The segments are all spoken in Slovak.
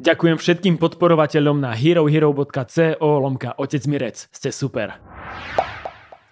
Ďakujem všetkým podporovateľom na herohero.co lomka Otec Mirec. Ste super.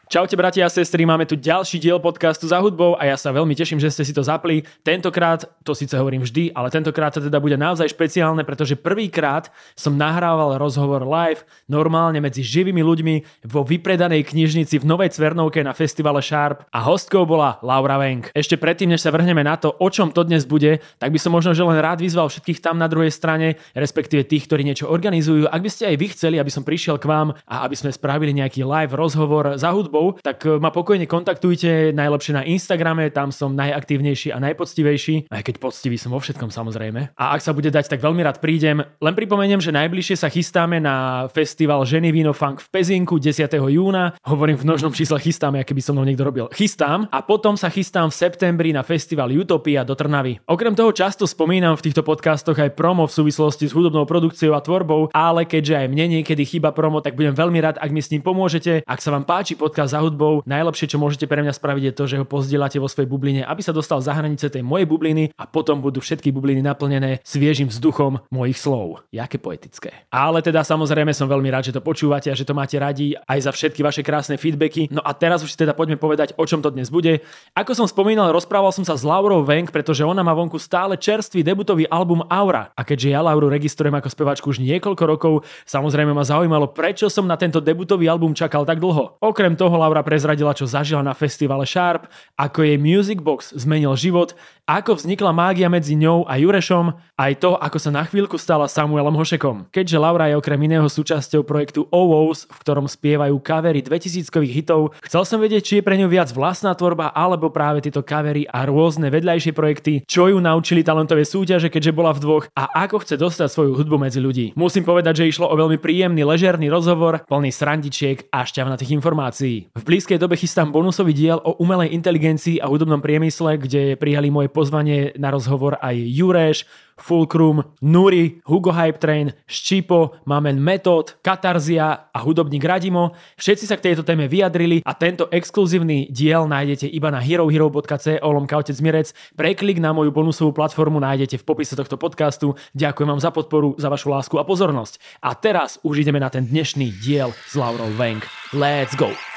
Čaute bratia a sestry, máme tu ďalší diel podcastu za hudbou a ja sa veľmi teším, že ste si to zapli. Tentokrát, to síce hovorím vždy, ale tentokrát to teda bude naozaj špeciálne, pretože prvýkrát som nahrával rozhovor live normálne medzi živými ľuďmi vo vypredanej knižnici v Novej Cvernovke na festivale Sharp a hostkou bola Laura Wenk. Ešte predtým, než sa vrhneme na to, o čom to dnes bude, tak by som možno že len rád vyzval všetkých tam na druhej strane, respektíve tých, ktorí niečo organizujú. Ak by ste aj vy chceli, aby som prišiel k vám a aby sme spravili nejaký live rozhovor za hudbou, hudbou, tak e, ma pokojne kontaktujte najlepšie na Instagrame, tam som najaktívnejší a najpoctivejší, aj keď poctivý som vo všetkom samozrejme. A ak sa bude dať, tak veľmi rád prídem. Len pripomeniem, že najbližšie sa chystáme na festival Ženy Víno Funk v Pezinku 10. júna. Hovorím v množnom čísle chystáme, aký by som mnou niekto robil. Chystám a potom sa chystám v septembri na festival Utopia do Trnavy. Okrem toho často spomínam v týchto podcastoch aj promo v súvislosti s hudobnou produkciou a tvorbou, ale keďže aj mne niekedy chýba promo, tak budem veľmi rád, ak mi s ním pomôžete. Ak sa vám páči podcast za hudbou. Najlepšie, čo môžete pre mňa spraviť, je to, že ho pozdielate vo svojej bubline, aby sa dostal za hranice tej mojej bubliny a potom budú všetky bubliny naplnené sviežim vzduchom mojich slov. Jaké poetické. Ale teda samozrejme som veľmi rád, že to počúvate a že to máte radi aj za všetky vaše krásne feedbacky. No a teraz už si teda poďme povedať, o čom to dnes bude. Ako som spomínal, rozprával som sa s Laurou Venk, pretože ona má vonku stále čerstvý debutový album Aura. A keďže ja Lauru registrujem ako spevačku už niekoľko rokov, samozrejme ma zaujímalo, prečo som na tento debutový album čakal tak dlho. Okrem toho Laura prezradila, čo zažila na festivale Sharp, ako jej Music Box zmenil život, ako vznikla mágia medzi ňou a Jurešom, aj to, ako sa na chvíľku stala Samuelom Hošekom. Keďže Laura je okrem iného súčasťou projektu OWOS, v ktorom spievajú kavery 2000-kových hitov, chcel som vedieť, či je pre ňu viac vlastná tvorba, alebo práve tieto kavery a rôzne vedľajšie projekty, čo ju naučili talentové súťaže, keďže bola v dvoch a ako chce dostať svoju hudbu medzi ľudí. Musím povedať, že išlo o veľmi príjemný, ležerný rozhovor, plný srandičiek a šťavnatých informácií. V blízkej dobe chystám bonusový diel o umelej inteligencii a hudobnom priemysle, kde prijali moje pozvanie na rozhovor aj Jureš, Fulcrum, Nuri, Hugo Hype Train, Ščipo, máme Metod, Katarzia a hudobník Radimo. Všetci sa k tejto téme vyjadrili a tento exkluzívny diel nájdete iba na herohero.co lomka otec Mirec. Preklik na moju bonusovú platformu nájdete v popise tohto podcastu. Ďakujem vám za podporu, za vašu lásku a pozornosť. A teraz už ideme na ten dnešný diel s Laurou Wenk. Let's go!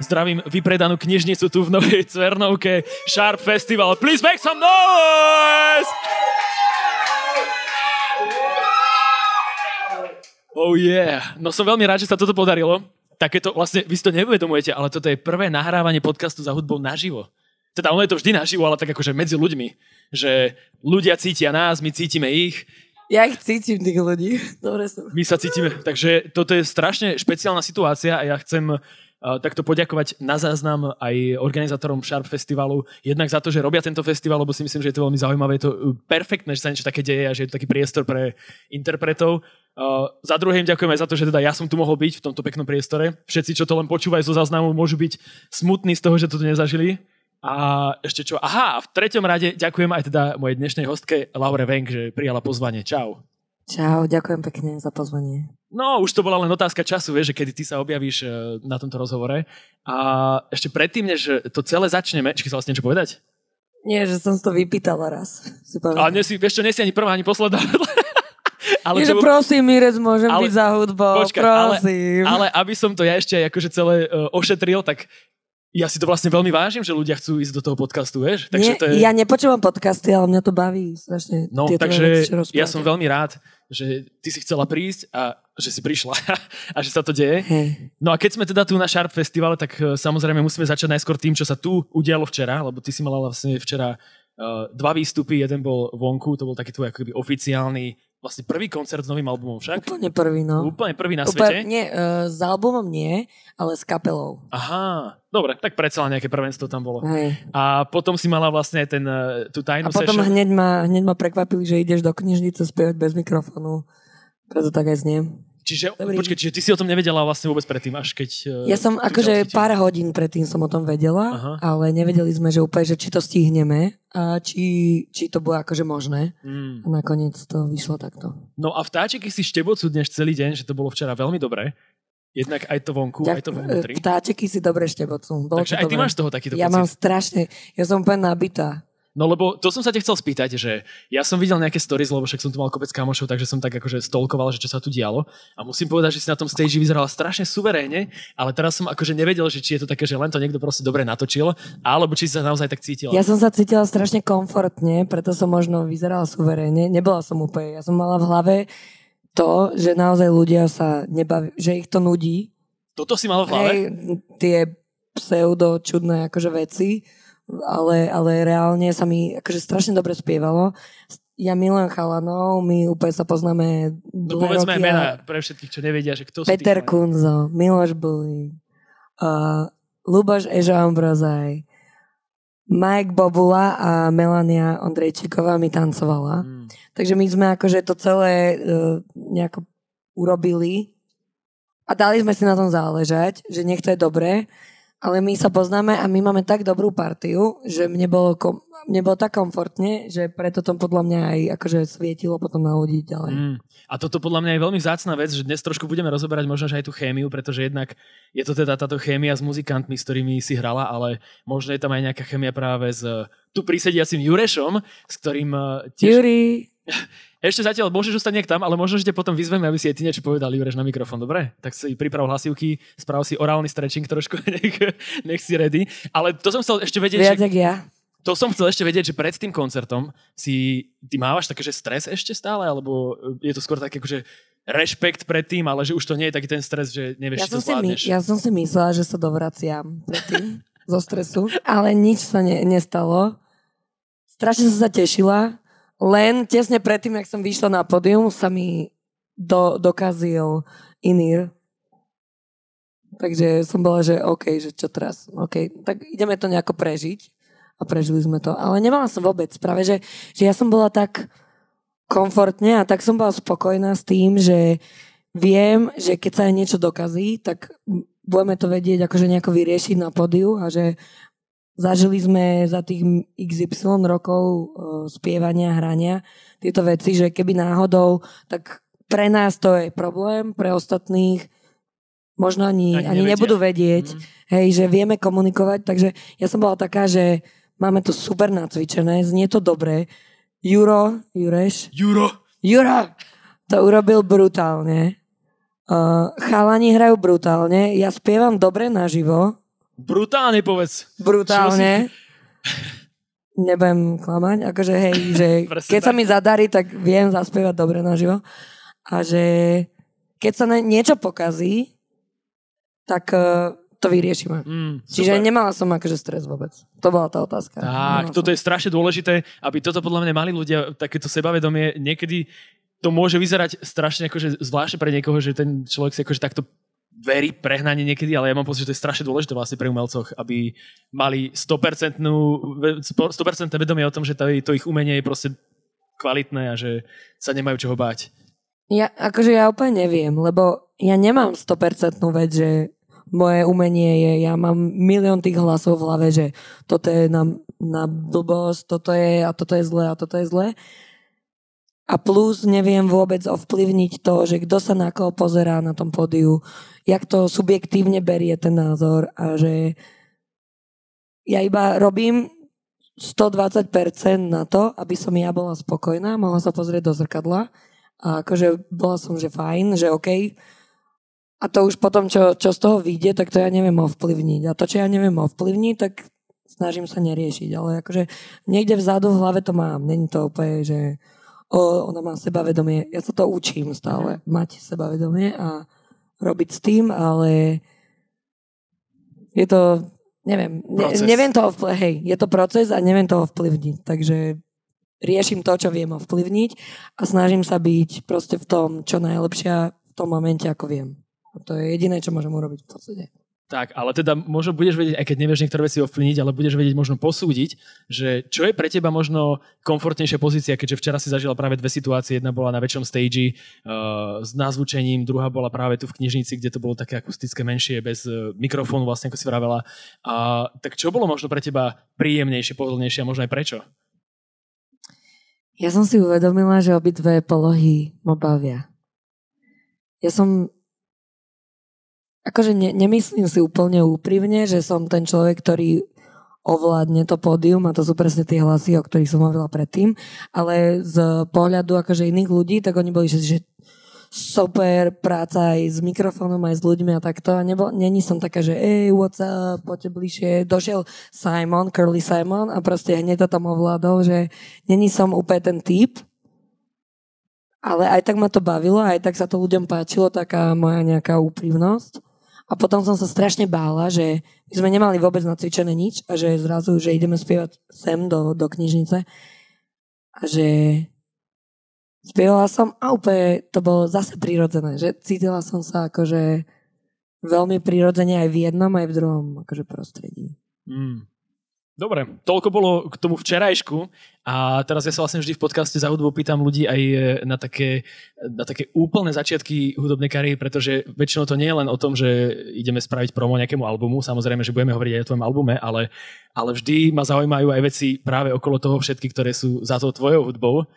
Zdravím vypredanú knižnicu tu v Novej Cvernovke. Sharp Festival. Please make some noise! Oh yeah. No som veľmi rád, že sa toto podarilo. Takéto, vlastne, vy si to neuvedomujete, ale toto je prvé nahrávanie podcastu za hudbou naživo. Teda ono je to vždy naživo, ale tak akože medzi ľuďmi. Že ľudia cítia nás, my cítime ich. Ja ich cítim, tých ľudí. Dobre som. My sa cítime. Takže toto je strašne špeciálna situácia a ja chcem takto poďakovať na záznam aj organizátorom Sharp Festivalu, jednak za to, že robia tento festival, lebo si myslím, že je to veľmi zaujímavé, je to uh, perfektné, že sa niečo také deje a že je to taký priestor pre interpretov. Uh, za druhé im ďakujem aj za to, že teda ja som tu mohol byť v tomto peknom priestore. Všetci, čo to len počúvajú zo záznamu, môžu byť smutní z toho, že to tu nezažili. A ešte čo? Aha, v treťom rade ďakujem aj teda mojej dnešnej hostke Laure Venk, že prijala pozvanie. Čau. Čau, ďakujem pekne za pozvanie. No, už to bola len otázka času, vieš, že kedy ty sa objavíš e, na tomto rozhovore. A ešte predtým, než to celé začneme, či sa vlastne niečo povedať? Nie, že som to vypýtala raz. Si Ale nie si, vieš čo, nie si ani prvá, ani posledná. ale Nie, že prosím, Mirec, môžem ale, byť za hudbou, počkaj, prosím. Ale, ale aby som to ja ešte akože celé uh, ošetril, tak ja si to vlastne veľmi vážim, že ľudia chcú ísť do toho podcastu, vieš? Takže Nie, to je... Ja nepočúvam podcasty, ale mňa to baví strašne. No, takže veci, ja som veľmi rád, že ty si chcela prísť a že si prišla a že sa to deje. Hey. No a keď sme teda tu na Sharp Festivale, tak uh, samozrejme musíme začať najskôr tým, čo sa tu udialo včera, lebo ty si mala vlastne včera uh, dva výstupy, jeden bol vonku, to bol taký tvoj akoby oficiálny vlastne prvý koncert s novým albumom však? Úplne prvý, no. Úplne prvý na Úplne, svete? Nie, uh, s albumom nie, ale s kapelou. Aha, dobre, tak predsa len nejaké prvenstvo tam bolo. Hej. A potom si mala vlastne ten, uh, tú tajnú A potom hneď ma, hneď ma prekvapili, že ideš do knižnice spievať bez mikrofónu. Preto tak aj zniem. Čiže, počkej, čiže ty si o tom nevedela vlastne vôbec predtým, až keď... Ja som akože pár hodín predtým som o tom vedela, Aha. ale nevedeli sme, že úplne, že či to stihneme a či, či to bolo akože možné. Mm. A nakoniec to vyšlo takto. No a vtáčiky si štebocú dnes celý deň, že to bolo včera veľmi dobré. Jednak aj to vonku, Ďak, aj to vnútri. Vtáčeky si dobre štebocú. Takže aj ty máš toho takýto Ja pocit. mám strašne, ja som úplne nabitá. No lebo to som sa te chcel spýtať, že ja som videl nejaké stories, lebo však som tu mal kopec kamošov, takže som tak akože stolkoval, že čo sa tu dialo. A musím povedať, že si na tom stage vyzerala strašne suverénne, ale teraz som akože nevedel, že či je to také, že len to niekto proste dobre natočil, alebo či si sa naozaj tak cítila. Ja som sa cítila strašne komfortne, preto som možno vyzerala suverénne. Nebola som úplne, ja som mala v hlave to, že naozaj ľudia sa nebaví, že ich to nudí. Toto si mal v hlave? Hej, tie pseudo čudné akože veci ale, ale reálne sa mi akože strašne dobre spievalo. Ja milujem chalanov, my úplne sa poznáme No povedzme aj mená pre všetkých, čo nevedia, že kto Peter sú Kunzo, Miloš Bully, uh, Luboš Ežo Ambrozaj, Mike Bobula a Melania Ondrejčíková mi tancovala. Mm. Takže my sme akože to celé uh, nejako urobili a dali sme si na tom záležať, že nech to je dobré ale my sa poznáme a my máme tak dobrú partiu, že mne bolo, kom, mne bolo tak komfortne, že preto to podľa mňa aj akože svietilo potom na ľudí ďalej. Mm. A toto podľa mňa je veľmi vzácná vec, že dnes trošku budeme rozoberať možno aj tú chémiu, pretože jednak je to teda táto chémia s muzikantmi, s ktorými si hrala, ale možno je tam aj nejaká chémia práve s tu prísediacim Jurešom, s ktorým eh, tiež... Juri. Ešte zatiaľ môžeš zostať nejak tam, ale možno, že te potom vyzveme, aby si aj ty niečo povedal, Jureš, na mikrofón, dobre? Tak si priprav hlasivky, sprav si orálny stretching trošku, nech, nech si ready. Ale to som chcel ešte vedieť... Viac že... ja. To som chcel ešte vedieť, že pred tým koncertom si, ty mávaš také, že stres ešte stále, alebo je to skôr také, akože rešpekt pred tým, ale že už to nie je taký ten stres, že nevieš, ja či to zvládneš. My, ja som si myslela, že sa dovraciam predtým zo stresu, ale nič sa ne, nestalo. Strašne som sa tešila, len tesne predtým, jak som vyšla na pódium, sa mi do, dokazil inír. Takže som bola, že OK, že čo teraz? OK, tak ideme to nejako prežiť. A prežili sme to. Ale nemala som vôbec. Práve, že, že ja som bola tak komfortne a tak som bola spokojná s tým, že viem, že keď sa aj niečo dokazí, tak budeme to vedieť akože nejako vyriešiť na pódiu a že Zažili sme za tých XY rokov uh, spievania, hrania tieto veci, že keby náhodou, tak pre nás to je problém, pre ostatných možno ani, ani, ani nebudú vedieť, mm. hej, že vieme komunikovať, takže ja som bola taká, že máme to super nacvičené, znie to dobre. Juro, Jureš. Juro. Juro to urobil brutálne. Uh, chalani hrajú brutálne, ja spievam dobre naživo, Brutálne povedz. Brutálne. Nebudem klamať, akože hej, že keď sa mi zadarí, tak viem zaspievať dobre naživo. A že keď sa niečo pokazí, tak uh, to vyriešime. Mm, Čiže nemala som akože stres vôbec. To bola tá otázka. Tak, toto som. je strašne dôležité, aby toto podľa mňa mali ľudia, takéto sebavedomie, niekedy to môže vyzerať strašne akože zvláštne pre niekoho, že ten človek si akože takto verí prehnanie niekedy, ale ja mám pocit, že to je strašne dôležité vlastne pre umelcoch, aby mali 100%, 100% vedomie o tom, že to, ich umenie je proste kvalitné a že sa nemajú čoho báť. Ja, akože ja úplne neviem, lebo ja nemám 100% vec, že moje umenie je, ja mám milión tých hlasov v hlave, že toto je na, na blbosť, toto je a toto je zlé a toto je zlé. A plus neviem vôbec ovplyvniť to, že kto sa na koho pozerá na tom pódiu, jak to subjektívne berie ten názor a že ja iba robím 120% na to, aby som ja bola spokojná, mohla sa pozrieť do zrkadla a akože bola som, že fajn, že OK. A to už potom, čo, čo z toho vyjde, tak to ja neviem ovplyvniť. A to, čo ja neviem ovplyvniť, tak snažím sa neriešiť. Ale akože niekde vzadu v hlave to mám. Není to úplne, že o, ona má sebavedomie. Ja sa to učím stále, mm. mať sebavedomie a robiť s tým, ale je to, neviem, ne, neviem to ovplyvniť, hej, je to proces a neviem to ovplyvniť, takže riešim to, čo viem ovplyvniť a snažím sa byť proste v tom, čo najlepšia v tom momente, ako viem. A to je jediné, čo môžem urobiť v podstate. Tak, ale teda možno budeš vedieť, aj keď nevieš niektoré veci ovplyvniť, ale budeš vedieť možno posúdiť, že čo je pre teba možno komfortnejšia pozícia, keďže včera si zažila práve dve situácie. Jedna bola na väčšom stage uh, s názvučením, druhá bola práve tu v knižnici, kde to bolo také akustické menšie, bez uh, mikrofónu vlastne, ako si vravela. Uh, tak čo bolo možno pre teba príjemnejšie, pohodlnejšie a možno aj prečo? Ja som si uvedomila, že obidve polohy ma bavia. Ja som akože ne, nemyslím si úplne úprimne, že som ten človek, ktorý ovládne to pódium a to sú presne tie hlasy, o ktorých som hovorila predtým, ale z pohľadu akože iných ľudí, tak oni boli, že, že super práca aj s mikrofónom, aj s ľuďmi a takto. A nebo, není som taká, že ej, what's up, poďte bližšie. Došiel Simon, Curly Simon a proste hneď to tam ovládol, že není som úplne ten typ, ale aj tak ma to bavilo, aj tak sa to ľuďom páčilo, taká moja nejaká úprimnosť. A potom som sa strašne bála, že my sme nemali vôbec nacvičené nič a že zrazu, že ideme spievať sem do, do knižnice a že spievala som a úplne to bolo zase prirodzené, že cítila som sa akože veľmi prirodzene aj v jednom, aj v druhom akože prostredí. Mm. Dobre, toľko bolo k tomu včerajšku a teraz ja sa vlastne vždy v podcaste za hudbu pýtam ľudí aj e, na také, na také úplné začiatky hudobnej kariéry, pretože väčšinou to nie je len o tom, že ideme spraviť promo nejakému albumu, samozrejme, že budeme hovoriť aj o tvojom albume, ale, ale vždy ma zaujímajú aj veci práve okolo toho všetky, ktoré sú za to tvojou hudbou.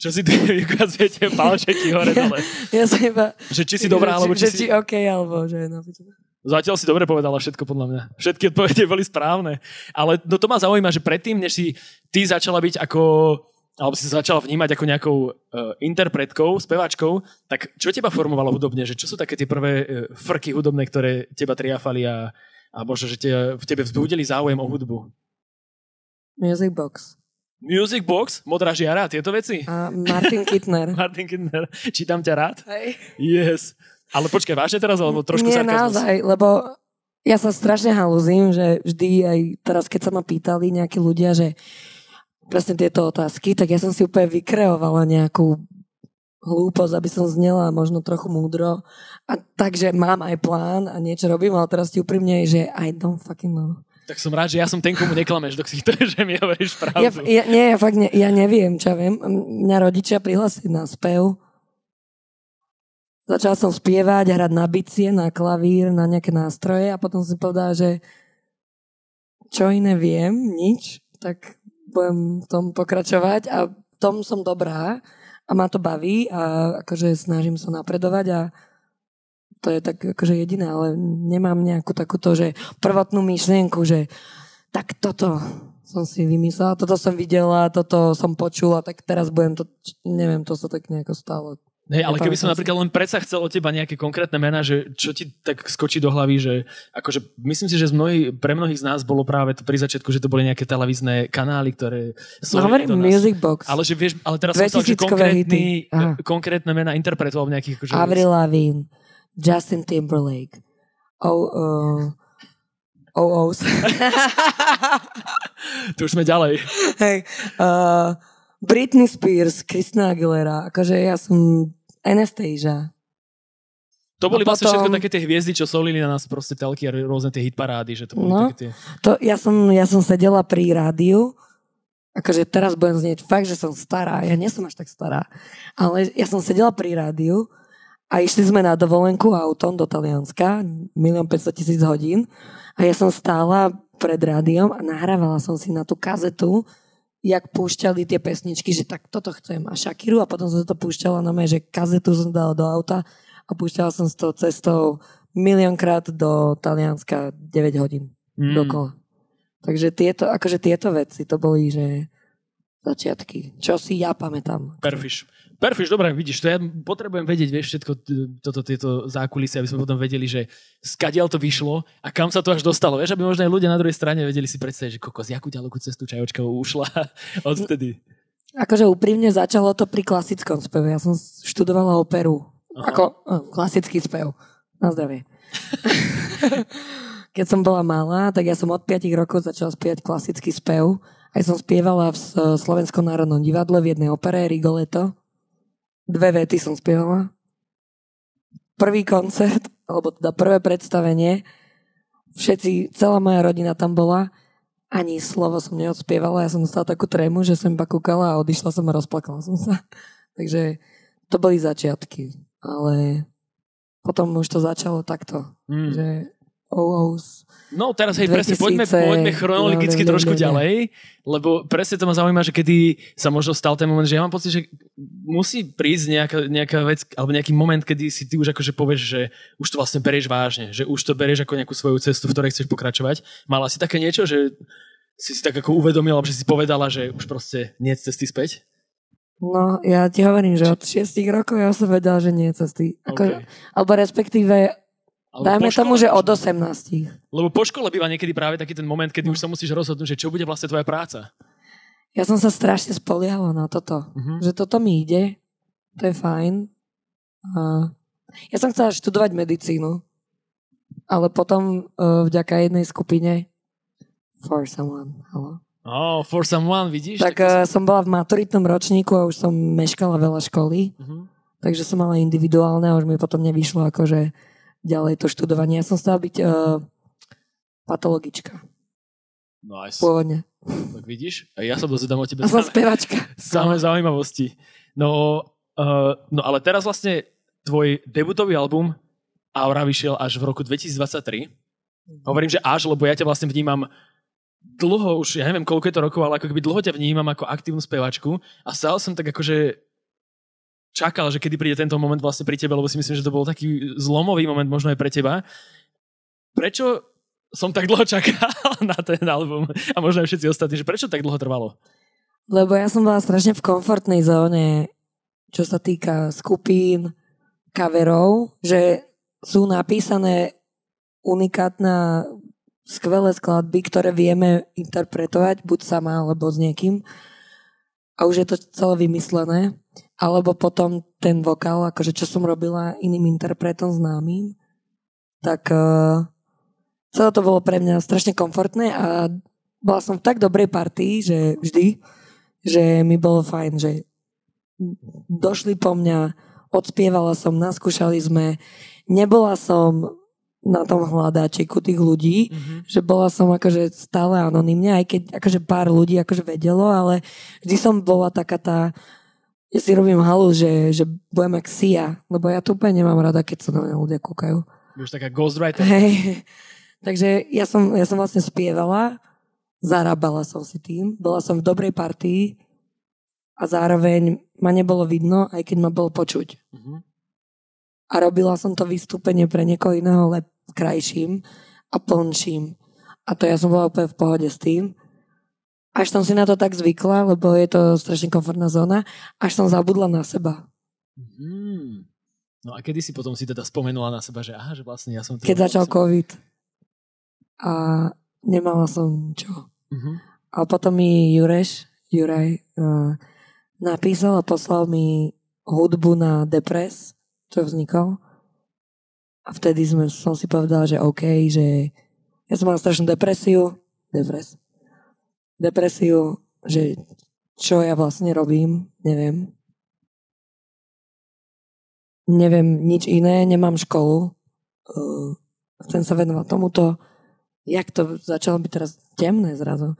Čo si tu vykazujete palčeky hore dole? Ja, ja som iba... Že či si dobrá, alebo či, že, si... OK, alebo že... No, Zatiaľ si dobre povedala všetko podľa mňa. Všetky odpovede boli správne. Ale no to ma zaujíma, že predtým, než si ty začala byť ako alebo si začala vnímať ako nejakou uh, interpretkou, speváčkou, tak čo teba formovalo hudobne? Že čo sú také tie prvé uh, frky hudobné, ktoré teba triafali a, a možno, že te, v tebe vzbudili záujem o hudbu? Music Box. Music Box? Modrá žiara, tieto veci? A Martin Kittner. Martin Kittner. Čítam ťa rád? Hej. Yes. Ale počkaj, vážne teraz, alebo trošku Nie, sarkazmus? naozaj, lebo ja sa strašne halúzim, že vždy aj teraz, keď sa ma pýtali nejakí ľudia, že presne tieto otázky, tak ja som si úplne vykreovala nejakú hlúposť, aby som znela možno trochu múdro. A takže mám aj plán a niečo robím, ale teraz ti úprimne, že I don't fucking know. Tak som rád, že ja som ten, komu neklameš, dok si to, že mi hovoríš pravdu. Ja, ja, nie, ja fakt ne, ja neviem, čo ja viem. Mňa rodičia prihlasili na spev Začala som spievať, hrať na bicie, na klavír, na nejaké nástroje a potom som povedala, že čo iné viem, nič, tak budem v tom pokračovať a v tom som dobrá a ma to baví a akože snažím sa napredovať a to je tak akože jediné, ale nemám nejakú takúto, že prvotnú myšlienku, že tak toto som si vymyslela, toto som videla, toto som počula, tak teraz budem to, neviem, to sa tak nejako stalo. Hej, ale keby som napríklad len predsa chcel od teba nejaké konkrétne mená, že čo ti tak skočí do hlavy, že akože myslím si, že z mnohých, pre mnohých z nás bolo práve to pri začiatku, že to boli nejaké televízne kanály, ktoré sú no, hovorím Music Box. Ale že vieš, ale teraz som že konkrétny, konkrétne mená interpretoval nejakých... Akože... Avril Lavigne, Justin Timberlake, oh, uh, oh, oh. tu už sme ďalej. Hej, uh, Britney Spears, Christina Aguilera, akože ja som Anastasia. To boli vlastne potom... všetko také tie hviezdy, čo solili na nás proste telky a rôzne tie hitparády, že to boli no, také tie... To, ja, som, ja som sedela pri rádiu, akože teraz budem znieť fakt, že som stará, ja nie som až tak stará, ale ja som sedela pri rádiu a išli sme na dovolenku autom do Talianska, 1 500 tisíc hodín. A ja som stála pred rádiom a nahrávala som si na tú kazetu jak púšťali tie pesničky, že tak toto chcem a Shakiru a potom som to púšťala na mňa, že kazetu som dala do auta a púšťala som s tou cestou miliónkrát do Talianska 9 hodín mm. dokola. Takže tieto, akože tieto veci to boli, že začiatky, čo si ja pamätám. Perfiš. Perfiš, dobre, vidíš, to ja potrebujem vedieť, vieš, všetko toto, tieto zákulisie, aby sme potom vedeli, že skadiaľ to vyšlo a kam sa to až dostalo, vieš, aby možno aj ľudia na druhej strane vedeli si predstaviť, že kokos, jakú ďalekú cestu čajočka ušla odtedy. Akože úprimne začalo to pri klasickom speve. Ja som študovala operu. Aha. Ako oh, klasický spev. Na zdravie. Keď som bola malá, tak ja som od 5 rokov začala spievať klasický spev. Aj som spievala v Slovenskom národnom divadle v jednej opere Rigoletto dve vety som spievala. Prvý koncert, alebo teda prvé predstavenie, všetci, celá moja rodina tam bola, ani slovo som neodspievala, ja som dostala takú trému, že som iba kúkala a odišla som a rozplakala som sa. Takže to boli začiatky, ale potom už to začalo takto, mm. že OOs. No teraz hej, presne, poďme, 2000, poďme chronologicky no, no, trošku no, no. ďalej, lebo presne to ma zaujíma, že kedy sa možno stal ten moment, že ja mám pocit, že musí prísť nejaká, nejaká vec, alebo nejaký moment, kedy si ty už akože povieš, že už to vlastne berieš vážne, že už to berieš ako nejakú svoju cestu, v ktorej chceš pokračovať. Mala si také niečo, že si si tak ako uvedomila, že si povedala, že už proste nie je cesty späť? No, ja ti hovorím, že od 6 rokov ja som vedela, že nie je cesty. Ako, Okay. Alebo respektíve, Alebo dajme po tomu, škole že od 18. Lebo po škole býva niekedy práve taký ten moment, kedy už sa musíš rozhodnúť, že čo bude vlastne tvoja práca. Ja som sa strašne spoliehala na toto. Mhm. Že toto mi ide, to je fajn. A ja som chcela študovať medicínu, ale potom uh, vďaka jednej skupine For Someone, halo. Oh, for someone, vidíš? tak to- uh, som bola v maturitnom ročníku a už som meškala veľa školy, Mhm. takže som mala individuálne a už mi potom nevyšlo akože ďalej to študovanie. Ja som chcela byť uh, patologička Nice. pôvodne. Tak vidíš? A ja sa dozvedám o tebe A som samé, spevačka. samé zaujímavosti. No, uh, no ale teraz vlastne tvoj debutový album Aura vyšiel až v roku 2023. Hovorím, že až, lebo ja ťa vlastne vnímam dlho, už ja neviem koľko je to rokov, ale ako keby dlho ťa vnímam ako aktívnu spevačku a stále som tak akože čakal, že kedy príde tento moment vlastne pri tebe, lebo si myslím, že to bol taký zlomový moment možno aj pre teba. Prečo som tak dlho čakal na ten album a možno aj všetci ostatní, že prečo tak dlho trvalo? Lebo ja som bola strašne v komfortnej zóne, čo sa týka skupín, coverov, že sú napísané unikátne skvelé skladby, ktoré vieme interpretovať buď sama alebo s niekým a už je to celé vymyslené. Alebo potom ten vokál, akože čo som robila iným interpretom známym, tak uh, celé to bolo pre mňa strašne komfortné a bola som v tak dobrej partii, že vždy, že mi bolo fajn, že došli po mňa, odspievala som, naskúšali sme, nebola som na tom hľadáčiku tých ľudí, Mm-hmm. že bola som akože stále anonymne, aj keď akože pár ľudí akože vedelo, ale vždy som bola taká tá, ja si robím halu, že, že budem jak Sia, lebo ja to úplne nemám rada, keď sa na mňa ľudia kúkajú. Už taká ghostwriter. Hej. Takže ja som, ja som vlastne spievala, zarábala som si tým, bola som v dobrej partii a zároveň ma nebolo vidno, aj keď ma bolo počuť. Mhm. A robila som to vystúpenie pre niekoho iného lep krajším a plnším. A to ja som bola úplne v pohode s tým. Až som si na to tak zvykla, lebo je to strašne komfortná zóna, až som zabudla na seba. Mhm. No a kedy si potom si teda spomenula na seba, že aha, že vlastne ja som... to Keď začal vlastne- COVID. A nemala som čo. Mhm. A potom mi Jureš, Juraj, uh, napísal a poslal mi hudbu na Depres, čo vznikol. A vtedy sme, som si povedal, že OK, že ja som mal strašnú depresiu, depres, depresiu, že čo ja vlastne robím, neviem. Neviem nič iné, nemám školu. Uh, chcem sa venovať tomuto. Jak to začalo byť teraz temné zrazu.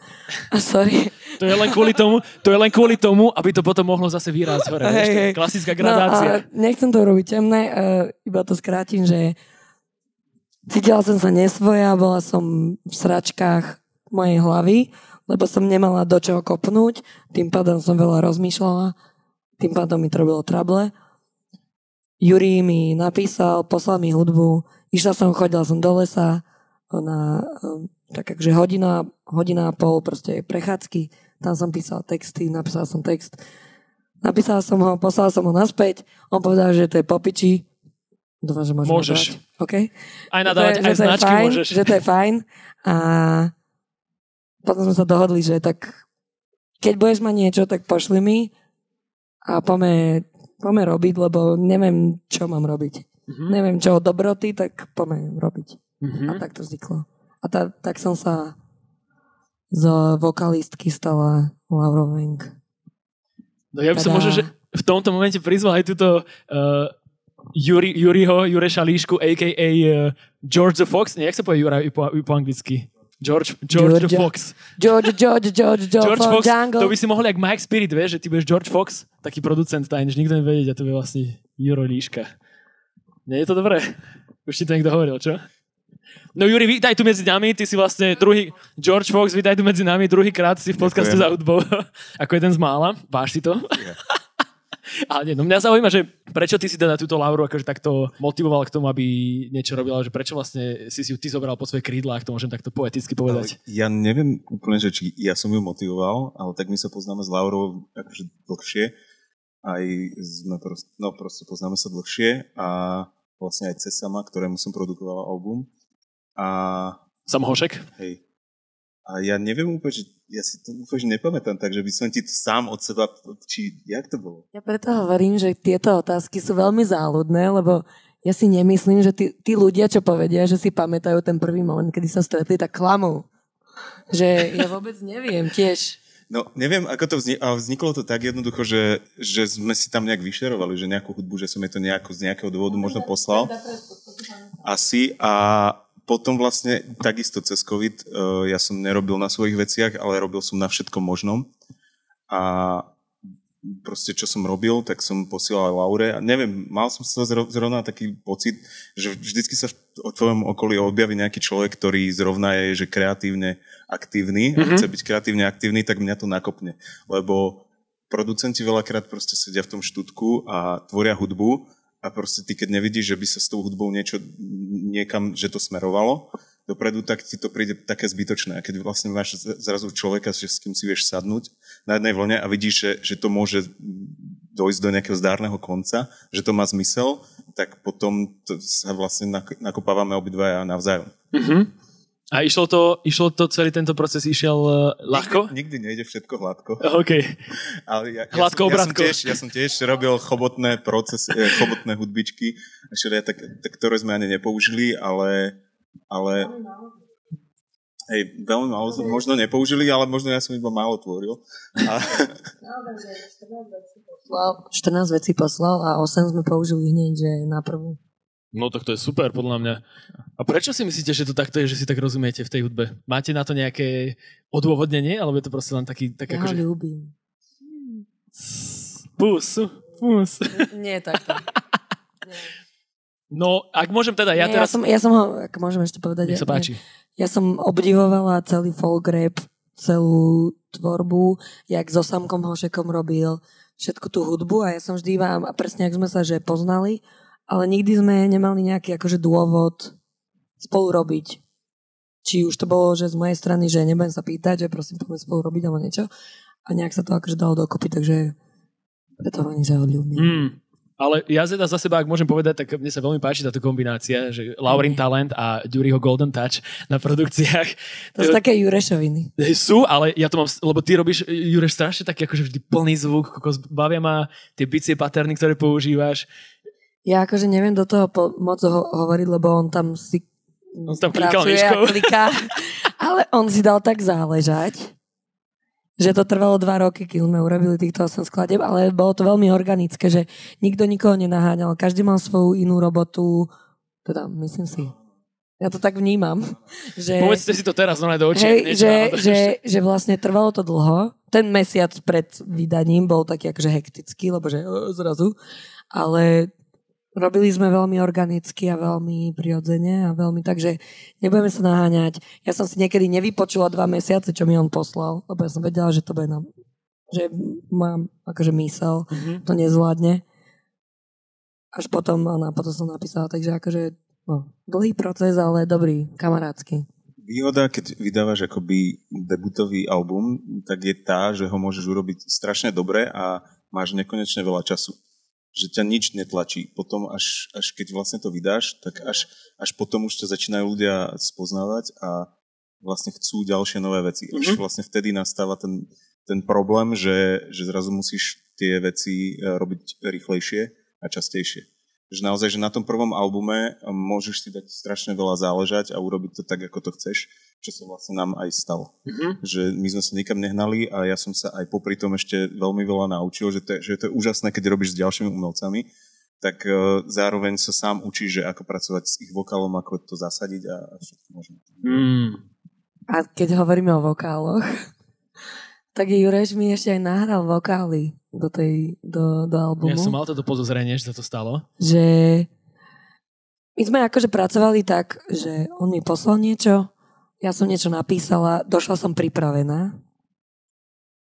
A sorry. To je len kvôli tomu, to je len kvôli tomu, aby to potom mohlo zase výraz hore. Hej, hej. Klasická gradácia. No, nechcem to robiť temné, uh, iba to skrátim, že cítila som sa nesvoja, bola som v sračkách mojej hlavy, lebo som nemala do čoho kopnúť, tým pádom som veľa rozmýšľala, tým pádom mi to robilo trable. Juri mi napísal, poslal mi hudbu, išla som, chodila som do lesa, na um, tak akože hodina, hodina a pol proste prechádzky, tam som písal texty, napísal som text, napísal som ho, poslal som ho naspäť, on povedal, že to je popiči, dúfam, že môžem Môžeš. nadávať. OK? Aj Že to nadávať, je- aj že značky fajn, môžeš. Že to je fajn a potom sme sa dohodli, že tak keď budeš mať niečo, tak pošli mi a poďme, poďme robiť, lebo neviem, čo mám robiť. Mhm. Neviem, čo od dobroty, tak poďme robiť. Mhm. A tak to vzniklo. A tá, tak som sa z vokalistky stala Laura Wenk. No ja by som možno, že v tomto momente prizval aj túto uh, Juri, Juriho, Jureša Líšku, a.k.a. Uh, George the Fox. Nie, jak sa povie Jura po, po anglicky? George, George the Georgia. Fox. George, George, George, George, George Fox, Jungle. to by si mohol jak Mike Spirit, vieš, že ty budeš George Fox, taký producent tajný, že nikto nevedieť a to je vlastne Juro Líška. Nie je to dobré? Už ti to niekto hovoril, čo? No Juri, vítaj tu medzi nami, ty si vlastne druhý, George Fox, vítaj tu medzi nami, druhýkrát si v podcaste za hudbou, ako jeden z mála, váš si to? Yeah. Ale nie, no mňa zaujíma, že prečo ty si teda túto Lauru akože takto motivoval k tomu, aby niečo robila, že prečo vlastne si si ju ty zobral pod svoje krídla, ak to môžem takto poeticky povedať. Ale ja neviem úplne, že či ja som ju motivoval, ale tak my sa poznáme s Laurou akože dlhšie. Aj sme proste, no proste poznáme sa dlhšie a vlastne aj cez sama, ktorému som produkoval album. A... Sam Hošek? Hej. A ja neviem úplne, že ja si to úplne nepamätám, takže by som ti sám od seba, či jak to bolo? Ja preto hovorím, že tieto otázky sú veľmi záľudné, lebo ja si nemyslím, že tí, tí ľudia, čo povedia, že si pamätajú ten prvý moment, kedy sa stretli, tak klamú. Že ja vôbec neviem tiež. No, neviem, ako to vzniklo, ale vzniklo to tak jednoducho, že, že sme si tam nejak vyšerovali, že nejakú hudbu, že som je to nejako, z nejakého dôvodu možno poslal. Asi a potom vlastne takisto cez COVID uh, ja som nerobil na svojich veciach, ale robil som na všetkom možnom. A proste čo som robil, tak som posielal Laure a neviem, mal som sa zrovna taký pocit, že vždycky sa v tvojom okolí objaví nejaký človek, ktorý zrovna je, že kreatívne aktívny mm-hmm. a chce byť kreatívne aktívny, tak mňa to nakopne. Lebo producenti veľakrát proste sedia v tom štúdku a tvoria hudbu a proste ty, keď nevidíš, že by sa s tou hudbou niečo niekam, že to smerovalo, dopredu, tak ti to príde také zbytočné. A keď vlastne máš zrazu človeka, že s kým si vieš sadnúť na jednej vlne a vidíš, že, že to môže dojsť do nejakého zdárneho konca, že to má zmysel, tak potom to sa vlastne nakopávame obidvaja navzájom. Mm-hmm. A išlo to, išlo to, celý tento proces išiel uh, ľahko? Nikdy, nikdy nejde všetko hladko. OK. Ale ja, hladko, ja, som, ja, som tiež, ja som tiež robil chobotné procesy, eh, chobotné hudbičky, tak, tak, ktoré sme ani nepoužili, ale ale hej, veľmi málo sme možno nepoužili, ale možno ja som iba málo tvoril. A... 14 vecí poslal a 8 sme použili hneď, že na prvú. No tak to je super, podľa mňa. A prečo si myslíte, že to takto je, že si tak rozumiete v tej hudbe? Máte na to nejaké odôvodnenie, alebo je to proste len taký... Tak ja ako, ho ľúbim. Pus, pus. Nie, takto. No, ak môžem teda, ja Nie, teraz... Ja som, ja som ho, ak môžem ešte povedať. Nech sa páči. Ja, ja som obdivovala celý folk rap, celú tvorbu, jak so Samkom Hošekom robil všetku tú hudbu a ja som vždy vám, a presne ak sme sa že poznali, ale nikdy sme nemali nejaký akože dôvod spolu robiť. Či už to bolo, že z mojej strany, že nebudem sa pýtať, že prosím, poďme spolu robiť alebo niečo. A nejak sa to akože dalo dokopy, takže preto ho zahodľujem. Mm. Ale ja teda za seba, ak môžem povedať, tak mne sa veľmi páči táto kombinácia, že Laurin Talent a Duryho Golden Touch na produkciách. To sú také Jurešoviny. Sú, ale ja to mám, lebo ty robíš, Jureš, strašne taký akože vždy plný zvuk, kokos, bavia ma tie bicie paterny, ktoré používaš. Ja akože neviem do toho po, moc ho, hovoriť, lebo on tam si on tam klikal kliká, ale on si dal tak záležať že to trvalo dva roky, keď sme urobili týchto 8 skladeb, ale bolo to veľmi organické, že nikto nikoho nenaháňal, každý mal svoju inú robotu, teda myslím si. Ja to tak vnímam. Že, Povedzte si to teraz, no do očí. Hej, že, že, že vlastne trvalo to dlho. Ten mesiac pred vydaním bol taký akože hektický, lebo že zrazu. Ale robili sme veľmi organicky a veľmi prirodzene a veľmi tak, že nebudeme sa naháňať. Ja som si niekedy nevypočula dva mesiace, čo mi on poslal, lebo ja som vedela, že to bude nám, že mám akože mysel, mm-hmm. to nezvládne. Až potom, a potom som napísala, takže akože no, dlhý proces, ale dobrý, kamarádsky. Výhoda, keď vydávaš akoby debutový album, tak je tá, že ho môžeš urobiť strašne dobre a máš nekonečne veľa času že ťa nič netlačí. Potom až, až keď vlastne to vydáš, tak až, až potom už ťa začínajú ľudia spoznávať a vlastne chcú ďalšie nové veci. Mm-hmm. Už mhm. vlastne vtedy nastáva ten, ten problém, že, že zrazu musíš tie veci e, robiť rýchlejšie a častejšie. Že naozaj, že na tom prvom albume môžeš si dať strašne veľa záležať a urobiť to tak, ako to chceš čo sa vlastne nám aj stalo. Mm-hmm. Že my sme sa nikam nehnali a ja som sa aj popri tom ešte veľmi veľa naučil, že to, je, že to je úžasné, keď robíš s ďalšími umelcami, tak uh, zároveň sa sám učíš, že ako pracovať s ich vokálom, ako to zasadiť a, a všetko možné. Mm. A keď hovoríme o vokáloch, tak Jureš mi ešte aj nahral vokály do, tej, do, do albumu. Ja som mal toto podozrenie, že sa to stalo. Že my sme akože pracovali tak, že on mi poslal niečo, ja som niečo napísala, došla som pripravená.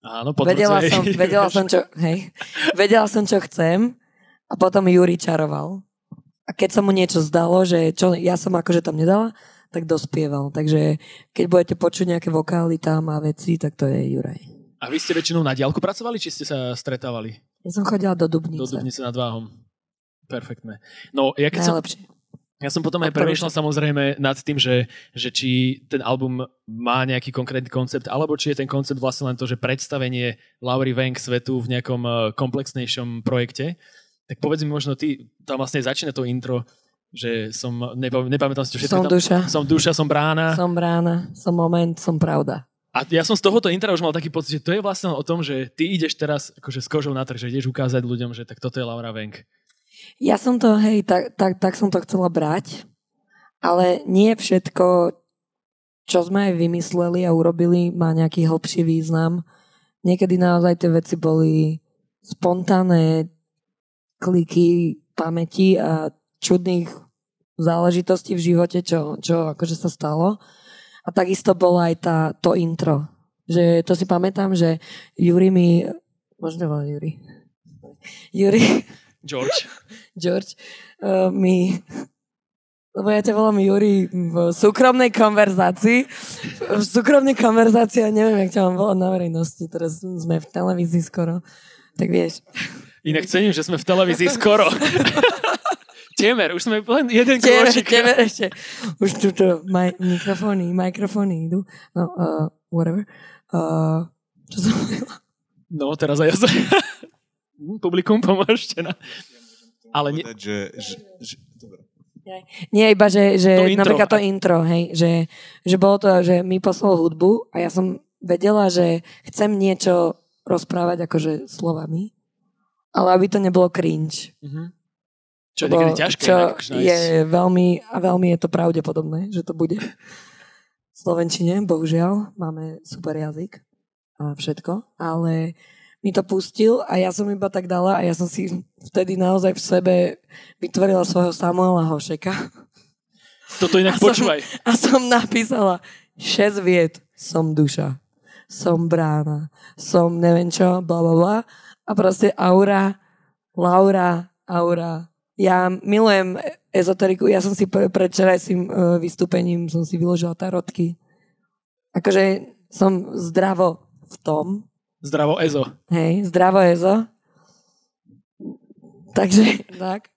Áno, potom Vedela som, vedela som, čo, hej, vedela som, čo chcem a potom Juri čaroval. A keď sa mu niečo zdalo, že čo ja som akože tam nedala, tak dospieval. Takže keď budete počuť nejaké vokály tam a veci, tak to je Juraj. A vy ste väčšinou na diálku pracovali, či ste sa stretávali? Ja som chodila do Dubnice. Do Dubnice nad Váhom. Perfektné. No, ja keď som, Najlepšie. ja som potom aj premýšľal samozrejme nad tým, že, že či ten album má nejaký konkrétny koncept, alebo či je ten koncept vlastne len to, že predstavenie Laury Wank svetu v nejakom eh, komplexnejšom projekte. Tak povedz mi možno ty, tam vlastne začína to intro, že som, nepam- nepamätám si to všetko Som tam. duša, Som duša, som brána. som brána, som moment, som pravda. A ja som z tohoto intra už mal taký pocit, že to je vlastne o tom, že ty ideš teraz akože s kožou na trh, že ideš ukázať ľuďom, že tak toto je Laura Wank. Ja som to, hej, tak, tak, tak som to chcela brať, ale nie všetko, čo sme aj vymysleli a urobili, má nejaký hlbší význam. Niekedy naozaj tie veci boli spontánne kliky pamäti a čudných záležitostí v živote, čo, čo akože sa stalo. A takisto bolo aj tá, to intro. Že to si pamätám, že Juri mi... Možno volá Juri. Juri, George. George, uh, mi... Lebo ja ťa volám Juri v súkromnej konverzácii. V súkromnej konverzácii a neviem, jak ťa mám volať na verejnosti. Teraz sme v televízii skoro. Tak vieš. Inak cením, že sme v televízii skoro. Temer, už sme len jeden Tebe, krôčik. ešte. Už tu to, maj, mikrofóny, mikrofóny idú. No, uh, whatever. Uh, čo som hovorila? No, teraz aj ja sa... Publikum, pomôžte na... Ale nie, že, že, že, dobre. Nie, iba, že, že To intro. napríklad to intro, hej, že, že bolo to, že mi poslal hudbu a ja som vedela, že chcem niečo rozprávať akože slovami, ale aby to nebolo cringe. Mhm. Čo je niekedy ťažké. čo je veľmi, a veľmi je to pravdepodobné, že to bude v Slovenčine, bohužiaľ, máme super jazyk a všetko, ale mi to pustil a ja som iba tak dala a ja som si vtedy naozaj v sebe vytvorila svojho Samuela Hošeka. Toto inak A som- počúvaj. A som napísala 6 viet. Som duša. Som brána. Som neviem čo, bla bla bla. A proste aura, Laura, aura. Ja milujem ezoteriku. Ja som si pre, pred včerajším uh, vystúpením som si vyložila tarotky. Akože som zdravo v tom. Zdravo Ezo. Hej, zdravo ezo. Takže, tak.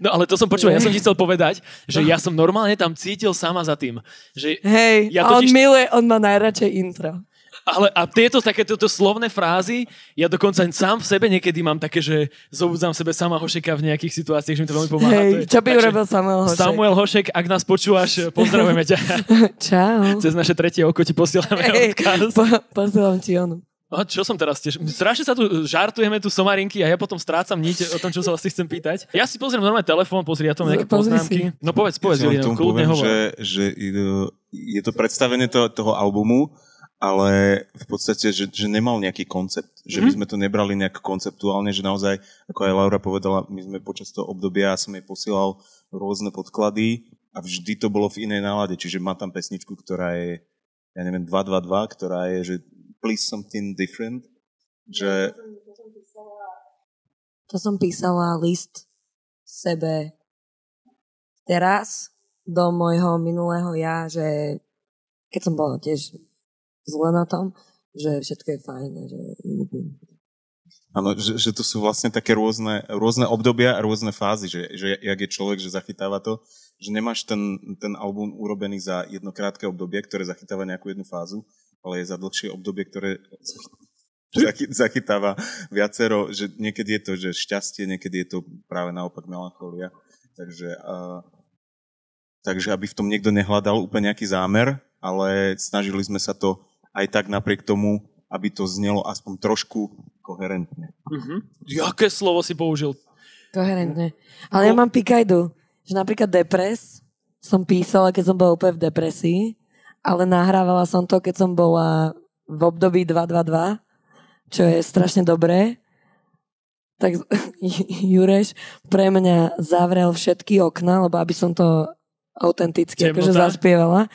No ale to som počúval, ja som ti chcel povedať, že ja som normálne tam cítil sama za tým. Že, Hej, Ja a on totiž- miluje, on má najradšej intro. Ale a tieto takéto slovné frázy, ja dokonca sám v sebe niekedy mám také, že zobudzam sebe sama Hošeka v nejakých situáciách, že mi to veľmi pomáha. Hej, To je- čo by takže urobil Samuel Hošek? Samuel Hošek, ak nás počúvaš, pozdravujeme ťa. Čau. Cez naše tretie oko ti posielame Hej, odkaz. po, posielam ti onu. A čo som teraz tiež? Strašne sa tu žartujeme tu somarinky a ja potom strácam niť o tom, čo sa vlastne chcem pýtať. Ja si pozriem normálne telefón, pozri, ja tam nejaké Pozri poznámky. No povedz, povedz, Ja tomu kľudne poviem, hovor. že, že je- je to predstavenie toho, toho albumu, ale v podstate, že, že nemal nejaký koncept. Že my Mhm. sme to nebrali nejak konceptuálne, že naozaj, ako aj Laura povedala, my sme počas toho obdobia, ja som jej posielal rôzne podklady a vždy to bolo v inej nálade. Čiže má tam pesničku, ktorá je, ja neviem, 222, ktorá je, že please something different. Že, To som písala list sebe teraz do môjho minulého ja, že keď som bola tiež zle na tom, že všetko je fajn. a Že... Áno, že, že to sú vlastne také rôzne, rôzne obdobia a rôzne fázy, že, že jak je človek, že zachytáva to, že nemáš ten, ten album urobený za jedno krátke obdobie, ktoré zachytáva nejakú jednu fázu, ale je za dlhšie obdobie, ktoré zachy- zachytáva viacero, že niekedy je to že šťastie, niekedy je to práve naopak melancholia. Takže, uh, takže aby v tom niekto nehľadal úplne nejaký zámer, ale snažili sme sa to aj tak napriek tomu, aby to znelo aspoň trošku koherentne. Mhm. Jaké slovo si použil? Koherentne. Ale ja mám pikajdu, že napríklad depres som písala, keď som bola úplne v depresii, ale nahrávala som to, keď som bola v období 222, čo je strašne dobré. tak Jureš pre mňa zavrel všetky okna, lebo aby som to autenticky akože zaspievala.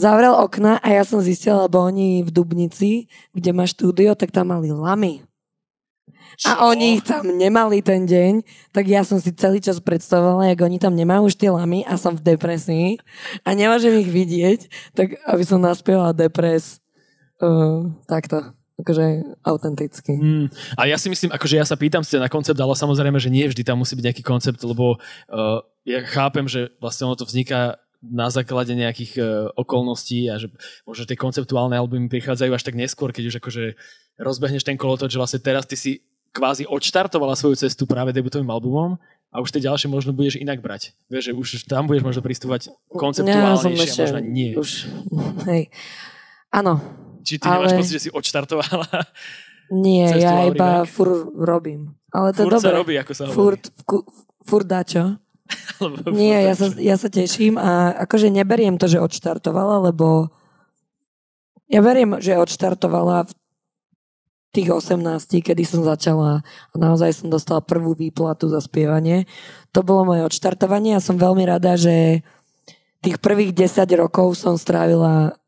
Zavrel okna a ja som zistila, lebo oni v Dubnici, kde má štúdio, tak tam mali lamy. Čo? A oni ich tam nemali ten deň, tak ja som si celý čas predstavovala, jak oni tam nemajú už tie lamy a som v depresii a nemôžem ich vidieť, tak aby som naspievala depres uh, takto akože autenticky. Mm. A ja si myslím, akože ja sa pýtam ste na koncept, ale samozrejme, že nie vždy tam musí byť nejaký koncept, lebo uh, ja chápem, že vlastne ono to vzniká na základe nejakých uh, okolností a že možno tie konceptuálne albumy prichádzajú až tak neskôr, keď už akože rozbehneš ten kolotoč, že vlastne teraz ty si kvázi odštartovala svoju cestu práve debutovým albumom a už tie ďalšie možno budeš inak brať. Vieš, že už tam budeš možno pristúvať konceptuálnejšie ja, možno nie. Už, hej. Áno. Či ty ale... nemáš pocit, že si odštartovala? Nie, ja iba fur robím. Ale to dobre. sa robí, ako sa hovorí. Furt, furt dačo. Nie, ja sa, ja sa teším a akože neberiem to, že odštartovala, lebo ja verím, že odštartovala v tých 18, kedy som začala a naozaj som dostala prvú výplatu za spievanie. To bolo moje odštartovanie a som veľmi rada, že tých prvých 10 rokov som strávila